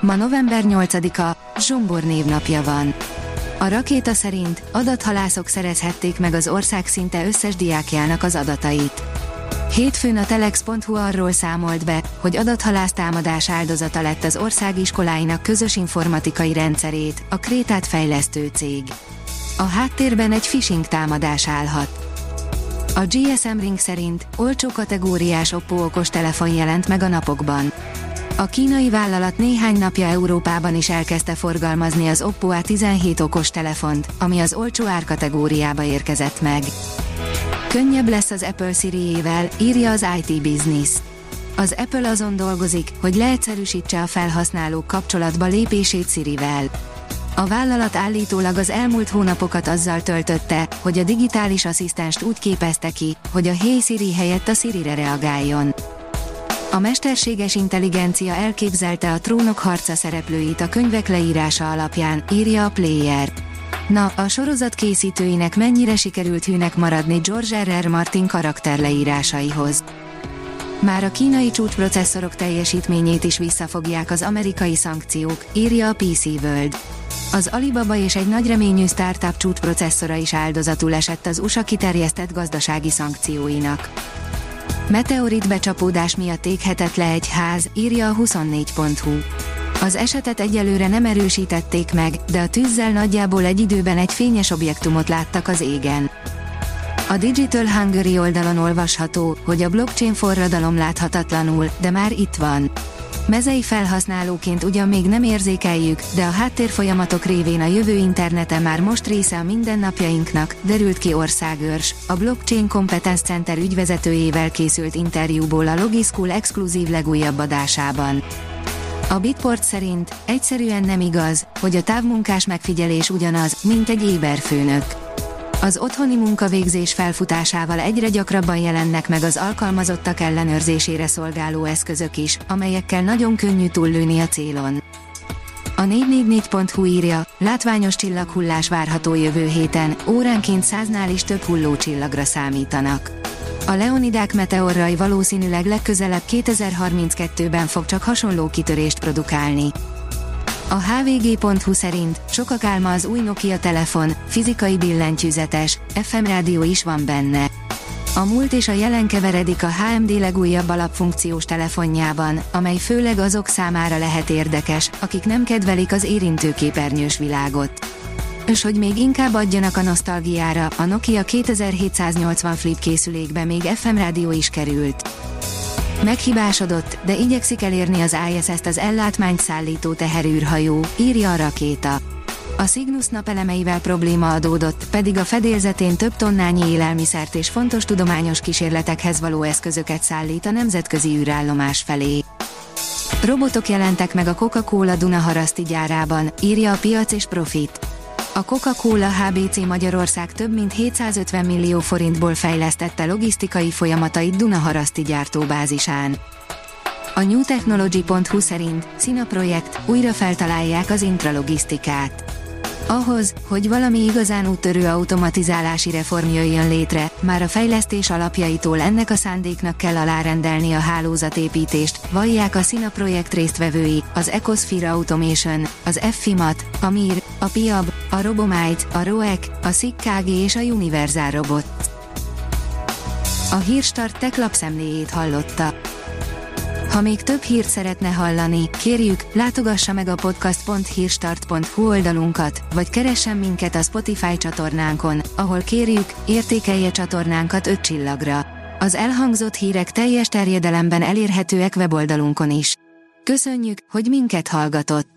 Ma november 8-a, Zsombor névnapja van. A rakéta szerint adathalászok szerezhették meg az ország szinte összes diákjának az adatait. Hétfőn a telex.hu arról számolt be, hogy adathalász támadás áldozata lett az ország iskoláinak közös informatikai rendszerét, a Krétát fejlesztő cég. A háttérben egy phishing támadás állhat. A GSM Ring szerint olcsó kategóriás Oppo okos telefon jelent meg a napokban. A kínai vállalat néhány napja Európában is elkezdte forgalmazni az Oppo A17 okos telefont, ami az olcsó árkategóriába érkezett meg. Könnyebb lesz az Apple Siri-ével, írja az IT Business. Az Apple azon dolgozik, hogy leegyszerűsítse a felhasználók kapcsolatba lépését Sirivel. A vállalat állítólag az elmúlt hónapokat azzal töltötte, hogy a digitális asszisztenst úgy képezte ki, hogy a Hey Siri helyett a Siri-re reagáljon. A mesterséges intelligencia elképzelte a trónok harca szereplőit a könyvek leírása alapján, írja a Player. Na, a sorozat készítőinek mennyire sikerült hűnek maradni George R. R. Martin karakterleírásaihoz. Már a kínai csúcsprocesszorok teljesítményét is visszafogják az amerikai szankciók, írja a PC World. Az Alibaba és egy nagy reményű startup csúcsprocesszora is áldozatul esett az USA kiterjesztett gazdasági szankcióinak. Meteorit becsapódás miatt éghetett le egy ház, írja a 24.hu. Az esetet egyelőre nem erősítették meg, de a tűzzel nagyjából egy időben egy fényes objektumot láttak az égen. A Digital Hungary oldalon olvasható, hogy a blockchain forradalom láthatatlanul, de már itt van. Mezei felhasználóként ugyan még nem érzékeljük, de a háttérfolyamatok révén a jövő internete már most része a mindennapjainknak, derült ki országőrs, a Blockchain Competence Center ügyvezetőjével készült interjúból a Logischool exkluzív legújabb adásában. A Bitport szerint egyszerűen nem igaz, hogy a távmunkás megfigyelés ugyanaz, mint egy éberfőnök. Az otthoni munkavégzés felfutásával egyre gyakrabban jelennek meg az alkalmazottak ellenőrzésére szolgáló eszközök is, amelyekkel nagyon könnyű túllőni a célon. A 444.hu írja, látványos csillaghullás várható jövő héten, óránként száznál is több hullócsillagra számítanak. A Leonidák meteorraj valószínűleg legközelebb 2032-ben fog csak hasonló kitörést produkálni. A hvg.hu szerint sokak álma az új Nokia telefon, fizikai billentyűzetes, FM rádió is van benne. A múlt és a jelen keveredik a HMD legújabb alapfunkciós telefonjában, amely főleg azok számára lehet érdekes, akik nem kedvelik az érintőképernyős világot. És hogy még inkább adjanak a nosztalgiára, a Nokia 2780 Flip készülékbe még FM rádió is került. Meghibásodott, de igyekszik elérni az ISS-t az ellátmányt szállító teherűrhajó, írja a rakéta. A Cygnus napelemeivel probléma adódott, pedig a fedélzetén több tonnányi élelmiszert és fontos tudományos kísérletekhez való eszközöket szállít a nemzetközi űrállomás felé. Robotok jelentek meg a Coca-Cola Dunaharaszti gyárában, írja a piac és profit. A Coca-Cola HBC Magyarország több mint 750 millió forintból fejlesztette logisztikai folyamatait Dunaharaszti gyártóbázisán. A newtechnology.hu szerint Sina projekt újra feltalálják az intralogisztikát. Ahhoz, hogy valami igazán úttörő automatizálási reform jöjjön létre, már a fejlesztés alapjaitól ennek a szándéknak kell alárendelni a hálózatépítést, vallják a Sina projekt résztvevői, az Ecosphere Automation, az FFIMAT, a MIR, a PIAB, a Robomite, a ROEC, a SICKG és a Universal Robot. A Hírstart tech lapszemléjét hallotta. Ha még több hírt szeretne hallani, kérjük, látogassa meg a podcast.hírstart.hu oldalunkat, vagy keressen minket a Spotify csatornánkon, ahol kérjük, értékelje csatornánkat 5 csillagra. Az elhangzott hírek teljes terjedelemben elérhetőek weboldalunkon is. Köszönjük, hogy minket hallgatott!